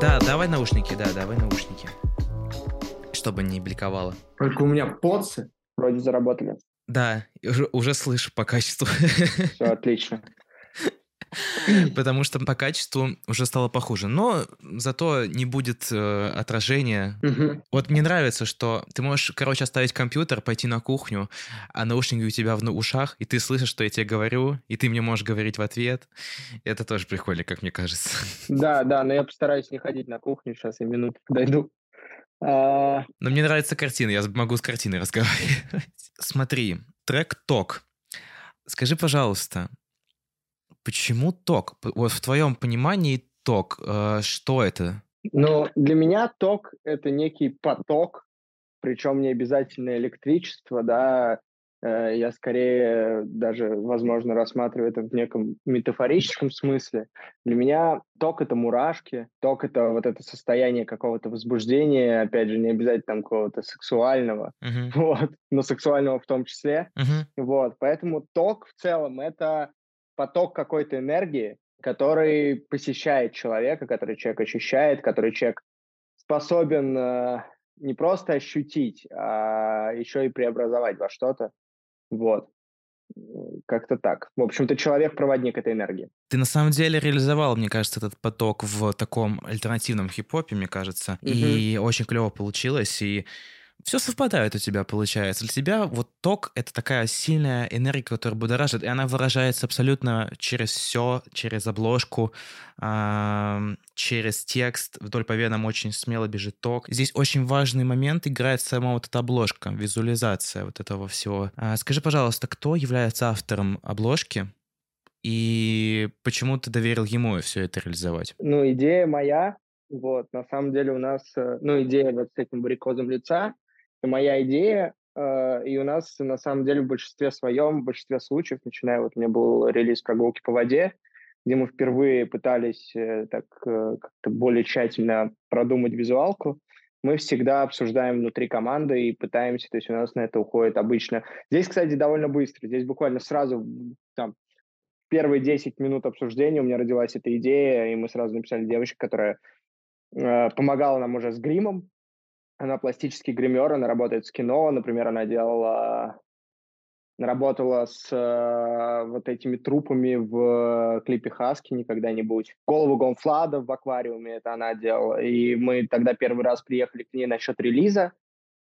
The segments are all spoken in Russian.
Да, давай наушники, да, давай наушники. Чтобы не бликовало. Только у меня поцы вроде заработали. Да, уже, уже слышу по качеству. Все отлично. Потому что по качеству уже стало похуже. Но зато не будет э, отражения. Вот мне нравится, что ты можешь, короче, оставить компьютер, пойти на кухню, а наушники у тебя в ушах, и ты слышишь, что я тебе говорю, и ты мне можешь говорить в ответ. Это тоже прикольно, как мне кажется. Да, да, но я постараюсь не ходить на кухню, сейчас я минуту подойду. А, Но мне нравится картина, я могу с картиной разговаривать. Смотри, трек «Ток». Скажи, пожалуйста, почему ток? Вот в твоем понимании ток, э, что это? Ну, для меня ток — это некий поток, причем не обязательно электричество, да, Э, я скорее даже, возможно, рассматриваю это в неком метафорическом смысле. Для меня ток — это мурашки, ток — это вот это состояние какого-то возбуждения, опять же, не обязательно там какого-то сексуального, Мгм, вот, но сексуального в том числе. мгм, Вот, поэтому ток в целом это поток какой-то энергии, который посещает человека, который человек ощущает, который человек способен э, не просто ощутить, а еще и преобразовать во что-то. Вот. Как-то так. В общем-то, человек-проводник этой энергии. Ты на самом деле реализовал, мне кажется, этот поток в таком альтернативном хип-хопе, мне кажется. И очень клево получилось. И все совпадает у тебя, получается. Для тебя вот ток — это такая сильная энергия, которая будоражит, и она выражается абсолютно через все, через обложку, через текст. Вдоль по венам очень смело бежит ток. Здесь очень важный момент играет сама вот эта обложка, визуализация вот этого всего. А, Скажи, пожалуйста, кто является автором обложки? И почему ты доверил ему все это реализовать? Ну, идея моя, вот, на самом деле у нас, э, ну, идея вот с этим варикозом лица, моя идея, э, и у нас, на самом деле, в большинстве своем, в большинстве случаев, начиная, вот у меня был релиз «Прогулки по воде», где мы впервые пытались э, так э, как-то более тщательно продумать визуалку, мы всегда обсуждаем внутри команды и пытаемся, то есть у нас на это уходит обычно. Здесь, кстати, довольно быстро, здесь буквально сразу там первые 10 минут обсуждения у меня родилась эта идея, и мы сразу написали девочке, которая э, помогала нам уже с гримом. Она пластический гример, она работает с кино. Например, она делала... Работала с э, вот этими трупами в клипе Хаски когда-нибудь. Голову Гонфлада в аквариуме это она делала. И мы тогда первый раз приехали к ней насчет релиза.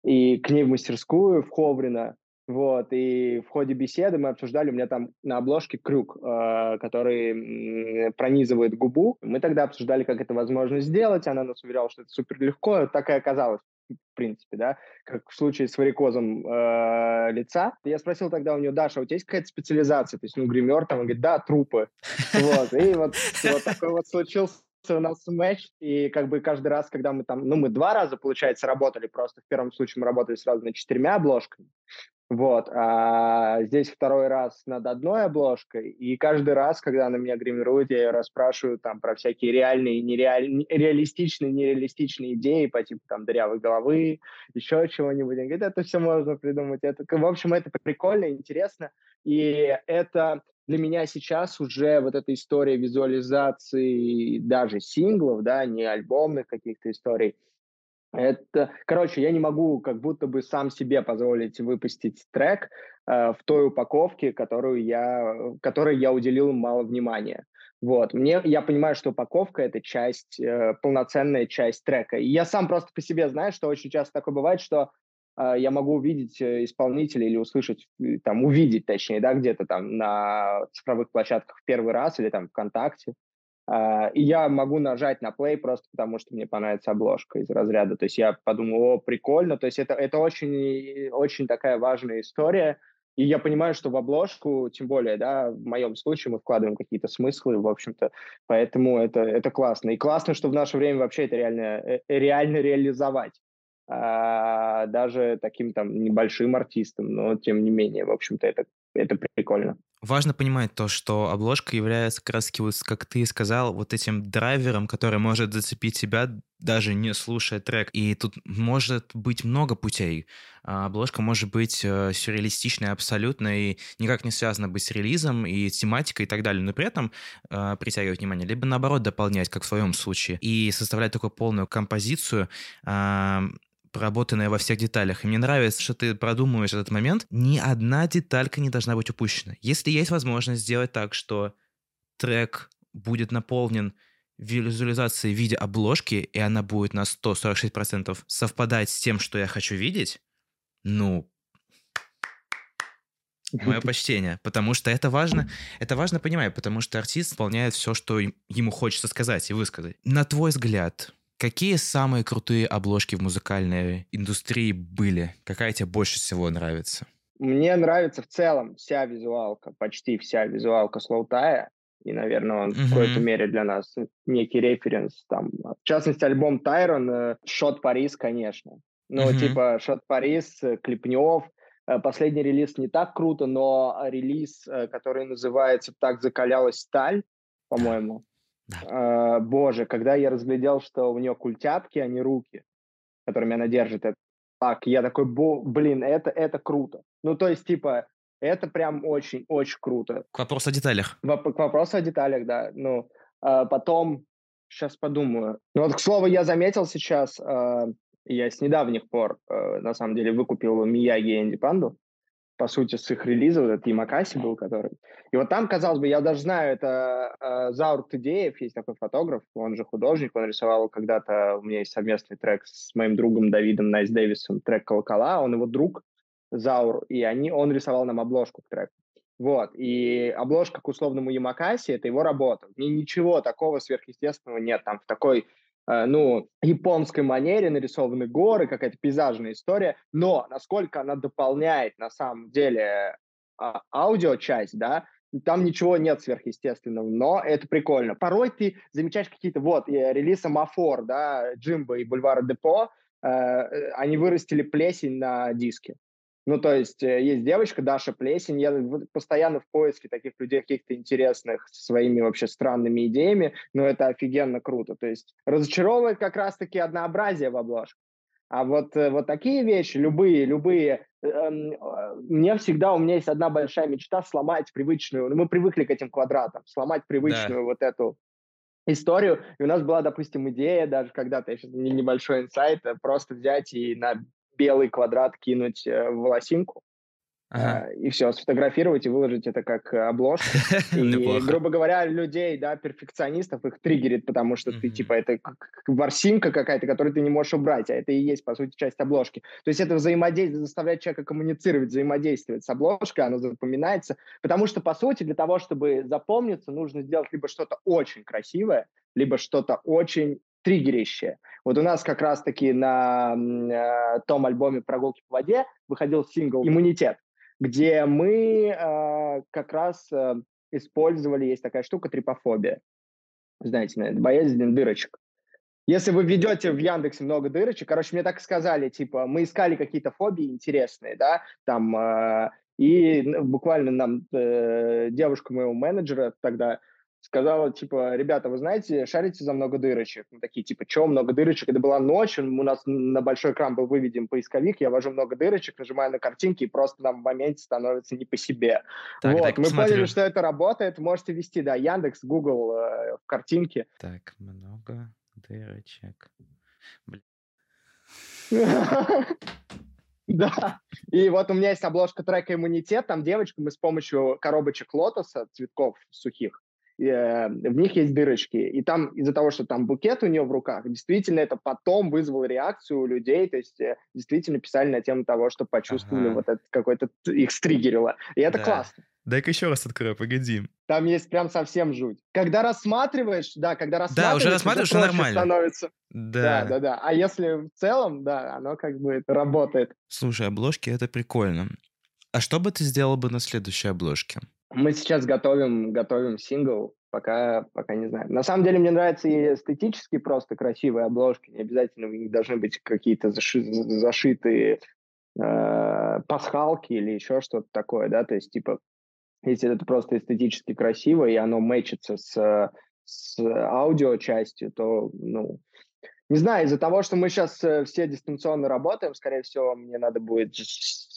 И к ней в мастерскую, в Ховрино. Вот, и в ходе беседы мы обсуждали, у меня там на обложке крюк, э, который пронизывает губу. Мы тогда обсуждали, как это возможно сделать. Она нас уверяла, что это супер легко. Так и оказалось, в принципе, да, как в случае с варикозом э, лица. Я спросил тогда у нее, Даша, у тебя есть какая-то специализация? То есть, ну, гример там, он говорит, да, трупы. Вот, и вот, такой вот случился у нас матч, и как бы каждый раз, когда мы там, ну, мы два раза, получается, работали просто. В первом случае мы работали сразу над четырьмя обложками, вот, а здесь второй раз над одной обложкой, и каждый раз, когда она меня гримирует, я ее расспрашиваю там про всякие реальные, нереаль... реалистичные, нереалистичные идеи по типу там дырявой головы, еще чего-нибудь. Говорит, это все можно придумать. Это, в общем, это прикольно, интересно, и это для меня сейчас уже вот эта история визуализации даже синглов, да, не альбомных каких-то историй, это, короче, я не могу как будто бы сам себе позволить выпустить трек э, в той упаковке, которую я, которой я уделил мало внимания. Вот, мне, я понимаю, что упаковка — это часть, э, полноценная часть трека. И я сам просто по себе знаю, что очень часто такое бывает, что э, я могу увидеть э, исполнителя или услышать, э, там, увидеть, точнее, да, где-то там на цифровых площадках в первый раз или там ВКонтакте, и я могу нажать на play просто потому, что мне понравится обложка из разряда. То есть я подумал, о, прикольно. То есть это, это очень, очень такая важная история. И я понимаю, что в обложку, тем более, да, в моем случае мы вкладываем какие-то смыслы, в общем-то, поэтому это, это классно. И классно, что в наше время вообще это реально, реально реализовать. А, даже таким там небольшим артистом, но тем не менее, в общем-то, это это прикольно. Важно понимать то, что обложка является как раз вот, как ты сказал, вот этим драйвером, который может зацепить тебя, даже не слушая трек. И тут может быть много путей. А обложка может быть э, сюрреалистичной абсолютно и никак не связана быть с релизом и тематикой и так далее, но при этом э, притягивать внимание, либо наоборот дополнять, как в твоем случае, и составлять такую полную композицию, э, проработанная во всех деталях. И мне нравится, что ты продумываешь этот момент. Ни одна деталька не должна быть упущена. Если есть возможность сделать так, что трек будет наполнен визуализацией в виде обложки, и она будет на 146% совпадать с тем, что я хочу видеть, ну, мое почтение, потому что это важно, это важно понимать, потому что артист исполняет все, что ему хочется сказать и высказать. На твой взгляд, Какие самые крутые обложки в музыкальной индустрии были? Какая тебе больше всего нравится? Мне нравится в целом вся визуалка, почти вся визуалка Слоутая. И, наверное, он mm-hmm. в какой-то мере для нас некий референс. Там, в частности, альбом Тайрон, Шот Парис, конечно. Ну, mm-hmm. типа Шот Парис, Клепнев. Э, последний релиз не так круто, но релиз, э, который называется «Так закалялась сталь», по-моему, да. боже, когда я разглядел, что у нее культяпки, а не руки, которыми она держит это, так, я такой, блин, это, это круто. Ну, то есть, типа, это прям очень-очень круто. К вопросу о деталях. Воп- к вопросу о деталях, да. Ну, а потом, сейчас подумаю. Ну, вот, к слову, я заметил сейчас, э, я с недавних пор, э, на самом деле, выкупил Мияги и Энди Панду по сути, с их релиза, вот этот Ямакаси был, который... И вот там, казалось бы, я даже знаю, это э, Заур Тудеев, есть такой фотограф, он же художник, он рисовал когда-то, у меня есть совместный трек с моим другом Давидом Найс Дэвисом, трек «Колокола», он его друг, Заур, и они, он рисовал нам обложку к треку. Вот, и обложка к условному Ямакаси – это его работа. И ничего такого сверхъестественного нет. Там в такой ну, японской манере нарисованы горы, какая-то пейзажная история, но насколько она дополняет на самом деле а, аудиочасть, да, там ничего нет сверхъестественного, но это прикольно. Порой ты замечаешь какие-то, вот, релиз Амафор, да, Джимбо и Бульвара Депо, э, э, они вырастили плесень на диске. Ну, то есть э, есть девочка, Даша Плесень, я постоянно в поиске таких людей каких-то интересных, своими вообще странными идеями, но это офигенно круто. То есть разочаровывает как раз-таки однообразие в обложке. А вот, э, вот такие вещи, любые, любые, эм, э, мне всегда, у меня есть одна большая мечта сломать привычную, ну, мы привыкли к этим квадратам, сломать привычную да. вот эту историю. И у нас была, допустим, идея даже когда-то, я сейчас небольшой инсайт, просто взять и на белый квадрат кинуть э, в волосинку, Ага. Э, и все, сфотографировать и выложить это как э, обложку. И, грубо говоря, людей, да, перфекционистов, их триггерит, потому что ты, типа, это ворсинка какая-то, которую ты не можешь убрать, а это и есть, по сути, часть обложки. То есть это взаимодействие, заставляет человека коммуницировать, взаимодействовать с обложкой, оно запоминается, потому что, по сути, для того, чтобы запомниться, нужно сделать либо что-то очень красивое, либо что-то очень триггерящее. Вот у нас как раз-таки на э, том альбоме «Прогулки по воде» выходил сингл «Иммунитет», где мы э, как раз э, использовали, есть такая штука, трипофобия. Знаете, наверное, боязнь дырочек. Если вы ведете в Яндексе много дырочек, короче, мне так сказали, типа, мы искали какие-то фобии интересные, да, там, э, и буквально нам э, девушка моего менеджера тогда сказала, типа, ребята, вы знаете, шарите за много дырочек. Мы такие, типа, что много дырочек? Это была ночь, у нас на большой экран был выведен поисковик, я ввожу много дырочек, нажимаю на картинки, и просто нам в моменте становится не по себе. Так, вот, мы посмотрю. поняли, что это работает, можете ввести, да, Яндекс, Google э, в картинке. Так, много дырочек. Да. И вот у меня есть обложка трека «Иммунитет». Там девочка, мы с помощью коробочек лотоса, цветков сухих, Э, в них есть дырочки. И там из-за того, что там букет у нее в руках, действительно это потом вызвало реакцию у людей, то есть э, действительно писали на тему того, что почувствовали ага. вот это какой-то, их стригерило. И это да. классно. Дай-ка еще раз открою, погоди. Там есть прям совсем жуть. Когда рассматриваешь, да, когда рассматриваешь... Да, уже рассматриваешь, уже нормально. становится. Да. да, да, да. А если в целом, да, оно как бы работает. Слушай, обложки — это прикольно. А что бы ты сделал бы на следующей обложке? Мы сейчас готовим, готовим сингл, пока, пока не знаю. На самом деле мне нравятся и эстетически просто красивые обложки, не обязательно у них должны быть какие-то заши, зашитые э, пасхалки или еще что-то такое, да, то есть типа если это просто эстетически красиво, и оно мэчится с, с аудио частью, то, ну, не знаю, из-за того, что мы сейчас э, все дистанционно работаем, скорее всего, мне надо будет...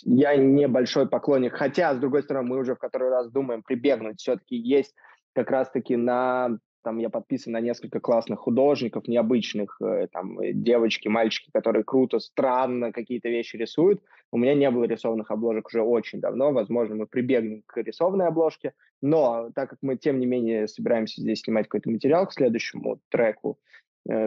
Я не большой поклонник, хотя, с другой стороны, мы уже в который раз думаем прибегнуть. Все-таки есть как раз-таки на там я подписан на несколько классных художников, необычных, э, там, э, девочки, мальчики, которые круто, странно какие-то вещи рисуют. У меня не было рисованных обложек уже очень давно, возможно, мы прибегнем к рисованной обложке, но так как мы, тем не менее, собираемся здесь снимать какой-то материал к следующему треку,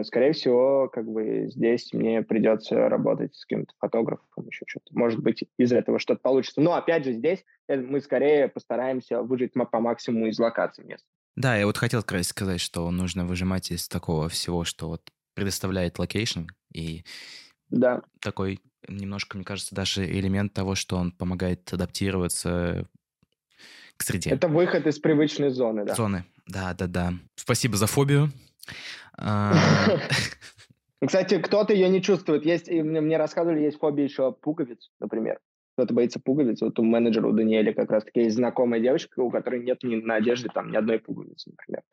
скорее всего, как бы здесь мне придется работать с каким-то фотографом, еще что-то. Может быть, из этого что-то получится. Но, опять же, здесь мы скорее постараемся выжать по максимуму из локаций мест. Да, я вот хотел как раз сказать, что нужно выжимать из такого всего, что вот предоставляет location, и да. такой немножко, мне кажется, даже элемент того, что он помогает адаптироваться к среде. Это выход из привычной зоны, да. Зоны, да-да-да. Спасибо за фобию. А, Кстати, кто-то ее не чувствует. Есть, мне рассказывали, есть фобия еще пуговиц, например кто-то боится пуговиц. Вот у менеджера, у Даниэля как раз-таки есть знакомая девочка, у которой нет ни на одежде там ни одной пуговицы, например.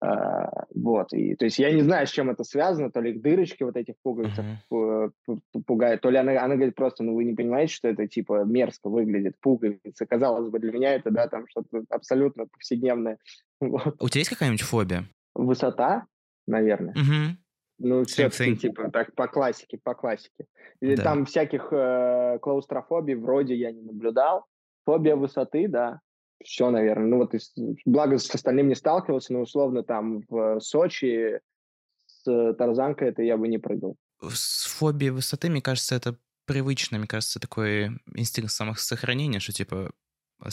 А, вот, и, то есть я не знаю, с чем это связано, то ли дырочки вот этих пуговицах uh-huh. пугают, то ли она, она говорит просто, ну вы не понимаете, что это типа мерзко выглядит, пуговицы, казалось бы, для меня это, да, там что-то абсолютно повседневное. Вот. У тебя есть какая-нибудь фобия? Высота, наверное. Uh-huh. Ну, все-таки, типа, так, по классике, по классике. И да. там всяких э, клаустрофобий вроде я не наблюдал. Фобия высоты, да. Все, наверное. Ну, вот, из, благо, с остальным не сталкивался, но, условно, там в Сочи с тарзанкой это я бы не прыгал. С фобией высоты, мне кажется, это привычно, мне кажется, такой инстинкт самосохранения, что, типа,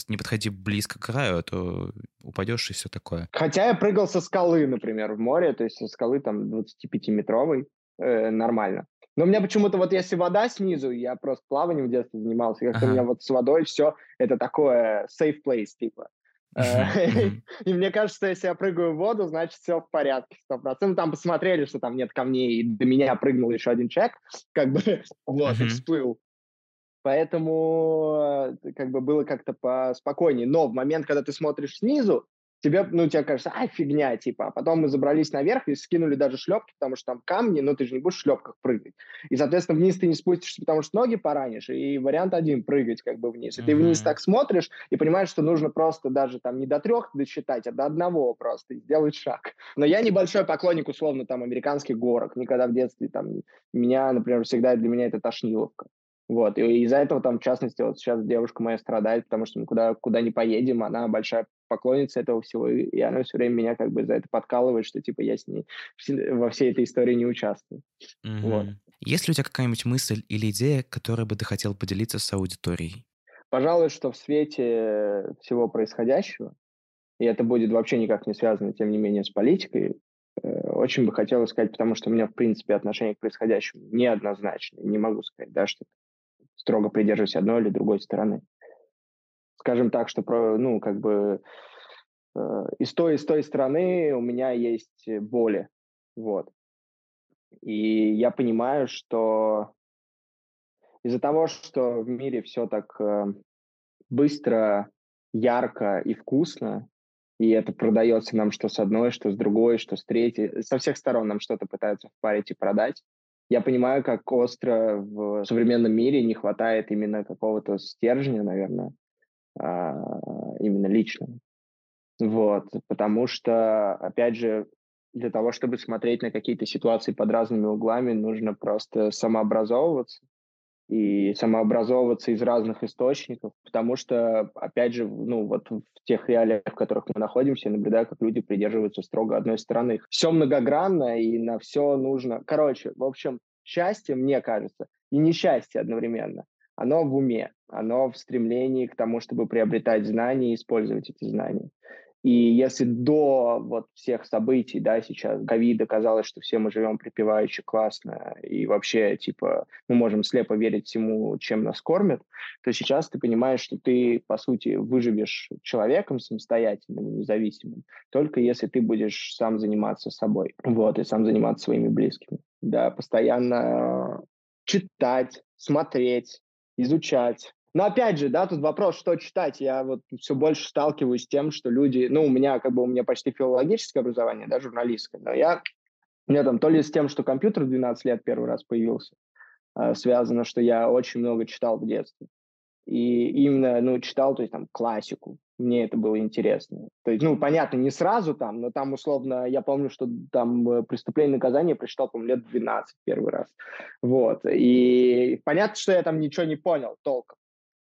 не подходи близко к краю, а то упадешь и все такое. Хотя я прыгал со скалы, например, в море, то есть со скалы там 25-метровой, э, нормально. Но у меня почему-то вот если вода снизу, я просто плаванием в детстве занимался, как-то ага. у меня вот с водой все, это такое safe place, типа. Э, и мне кажется, если я прыгаю в воду, значит, все в порядке, сто процентов. Там посмотрели, что там нет камней, и до меня прыгнул еще один человек, как бы, вот, и всплыл. Поэтому э, как бы было как-то поспокойнее. Но в момент, когда ты смотришь снизу, тебе, ну, тебе кажется, а, фигня, типа. А потом мы забрались наверх и скинули даже шлепки, потому что там камни, но ты же не будешь в шлепках прыгать. И, соответственно, вниз ты не спустишься, потому что ноги поранишь. И вариант один — прыгать как бы вниз. И mm-hmm. ты вниз так смотришь и понимаешь, что нужно просто даже там не до трех досчитать, а до одного просто сделать шаг. Но я небольшой поклонник, условно, там, американских горок. Никогда в детстве там меня, например, всегда для меня это тошниловка. Вот, и из-за этого там, в частности, вот сейчас девушка моя страдает, потому что мы куда, куда не поедем, она большая поклонница этого всего, и она все время меня как бы за это подкалывает, что типа я с ней во всей этой истории не участвую. Mm-hmm. Вот. Есть ли у тебя какая-нибудь мысль или идея, которой бы ты хотел поделиться с аудиторией? Пожалуй, что в свете всего происходящего, и это будет вообще никак не связано, тем не менее, с политикой, э, очень бы хотелось сказать, потому что у меня, в принципе, отношение к происходящему неоднозначное. Не могу сказать, да, что строго придерживаюсь одной или другой стороны. Скажем так, что, ну, как бы э, и с той, и с той стороны у меня есть боли, вот. И я понимаю, что из-за того, что в мире все так э, быстро, ярко и вкусно, и это продается нам что с одной, что с другой, что с третьей, со всех сторон нам что-то пытаются впарить и продать, я понимаю, как остро в современном мире не хватает именно какого-то стержня, наверное, а, именно личного. Вот, потому что, опять же, для того, чтобы смотреть на какие-то ситуации под разными углами, нужно просто самообразовываться, и самообразовываться из разных источников, потому что, опять же, ну вот в тех реалиях, в которых мы находимся, я наблюдаю, как люди придерживаются строго одной стороны. Все многогранно, и на все нужно... Короче, в общем, счастье, мне кажется, и несчастье одновременно, оно в уме, оно в стремлении к тому, чтобы приобретать знания и использовать эти знания. И если до вот всех событий, да, сейчас ковида казалось, что все мы живем припеваючи классно, и вообще, типа, мы можем слепо верить всему, чем нас кормят, то сейчас ты понимаешь, что ты, по сути, выживешь человеком самостоятельным, независимым, только если ты будешь сам заниматься собой, вот, и сам заниматься своими близкими. Да, постоянно читать, смотреть, изучать, Но опять же, да, тут вопрос, что читать. Я вот все больше сталкиваюсь с тем, что люди, ну, у меня как бы у меня почти филологическое образование, да, журналистское, но я, у меня там то ли с тем, что компьютер в 12 лет первый раз появился, э, связано, что я очень много читал в детстве. И именно, ну, читал, то есть там классику. Мне это было интересно. То есть, ну, понятно, не сразу там, но там, условно, я помню, что там э, «Преступление и наказание» прочитал, по-моему, лет 12 первый раз. Вот. И понятно, что я там ничего не понял толком.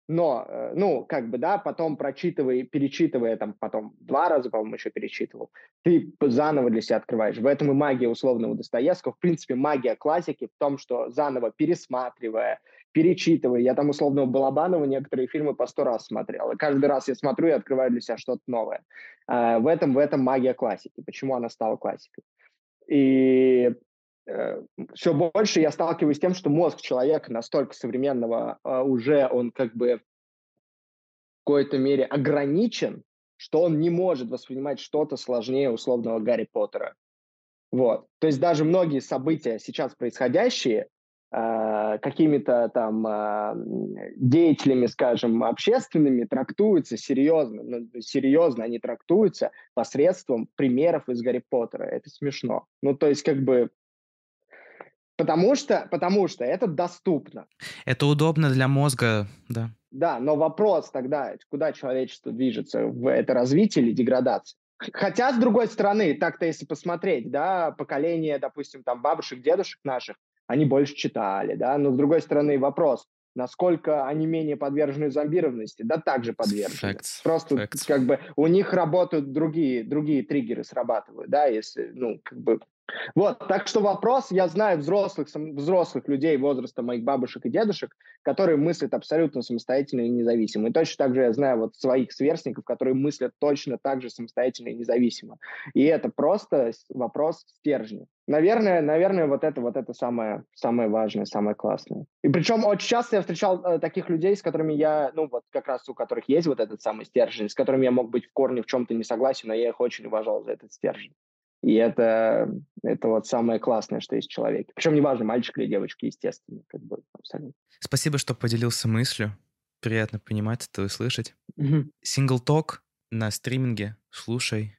Но, э, ну, как бы, да, потом прочитывая, перечитывая, там, потом два раза, по-моему, еще перечитывал, ты заново для себя открываешь. В этом и магия условного Достоевского. В принципе, магия классики в том, что заново пересматривая, перечитывая. Я там условного Балабанова некоторые фильмы по сто раз смотрел. И каждый раз я смотрю и открываю для себя что-то новое. А, в этом, в этом магия классики. Почему она стала классикой? И все больше я сталкиваюсь с тем, что мозг человека настолько современного а, уже он как бы в какой-то мере ограничен, что он не может воспринимать что-то сложнее условного Гарри Поттера. Вот. То есть даже многие события сейчас происходящие э, какими-то там э, деятелями, скажем, общественными трактуются серьезно, ну, серьезно они трактуются посредством примеров из Гарри Поттера. Это смешно. Ну, то есть как бы Потому что, потому что это доступно. Это удобно для мозга, да. Да, но вопрос тогда, куда человечество движется, в это развитие или деградация? Хотя, с другой стороны, так-то если посмотреть, да, поколение, допустим, там бабушек, дедушек наших, они больше читали, да, но с другой стороны вопрос, насколько они менее подвержены зомбированности, да, также подвержены. Facts. Просто Facts. как бы у них работают другие, другие триггеры срабатывают, да, если, ну, как бы вот, так что вопрос, я знаю взрослых, взрослых людей возраста моих бабушек и дедушек, которые мыслят абсолютно самостоятельно и независимо. И точно так же я знаю вот своих сверстников, которые мыслят точно так же самостоятельно и независимо. И это просто вопрос стержня. Наверное, наверное, вот это вот это самое, самое важное, самое классное. И причем очень часто я встречал э, таких людей, с которыми я, ну вот как раз у которых есть вот этот самый стержень, с которыми я мог быть в корне в чем-то не согласен, но я их очень уважал за этот стержень. И это, это вот самое классное, что есть в человеке. Причем неважно, мальчик или девочка, естественно, как бы абсолютно. Спасибо, что поделился мыслью. Приятно понимать это и слышать. Сингл ток на стриминге. Слушай,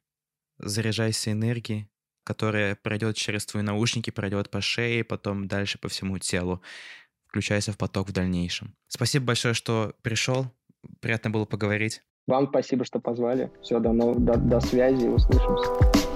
заряжайся энергией, которая пройдет через твои наушники, пройдет по шее, потом дальше по всему телу. Включайся в поток в дальнейшем. Спасибо большое, что пришел. Приятно было поговорить. Вам спасибо, что позвали. Все, до, до, до связи, услышимся.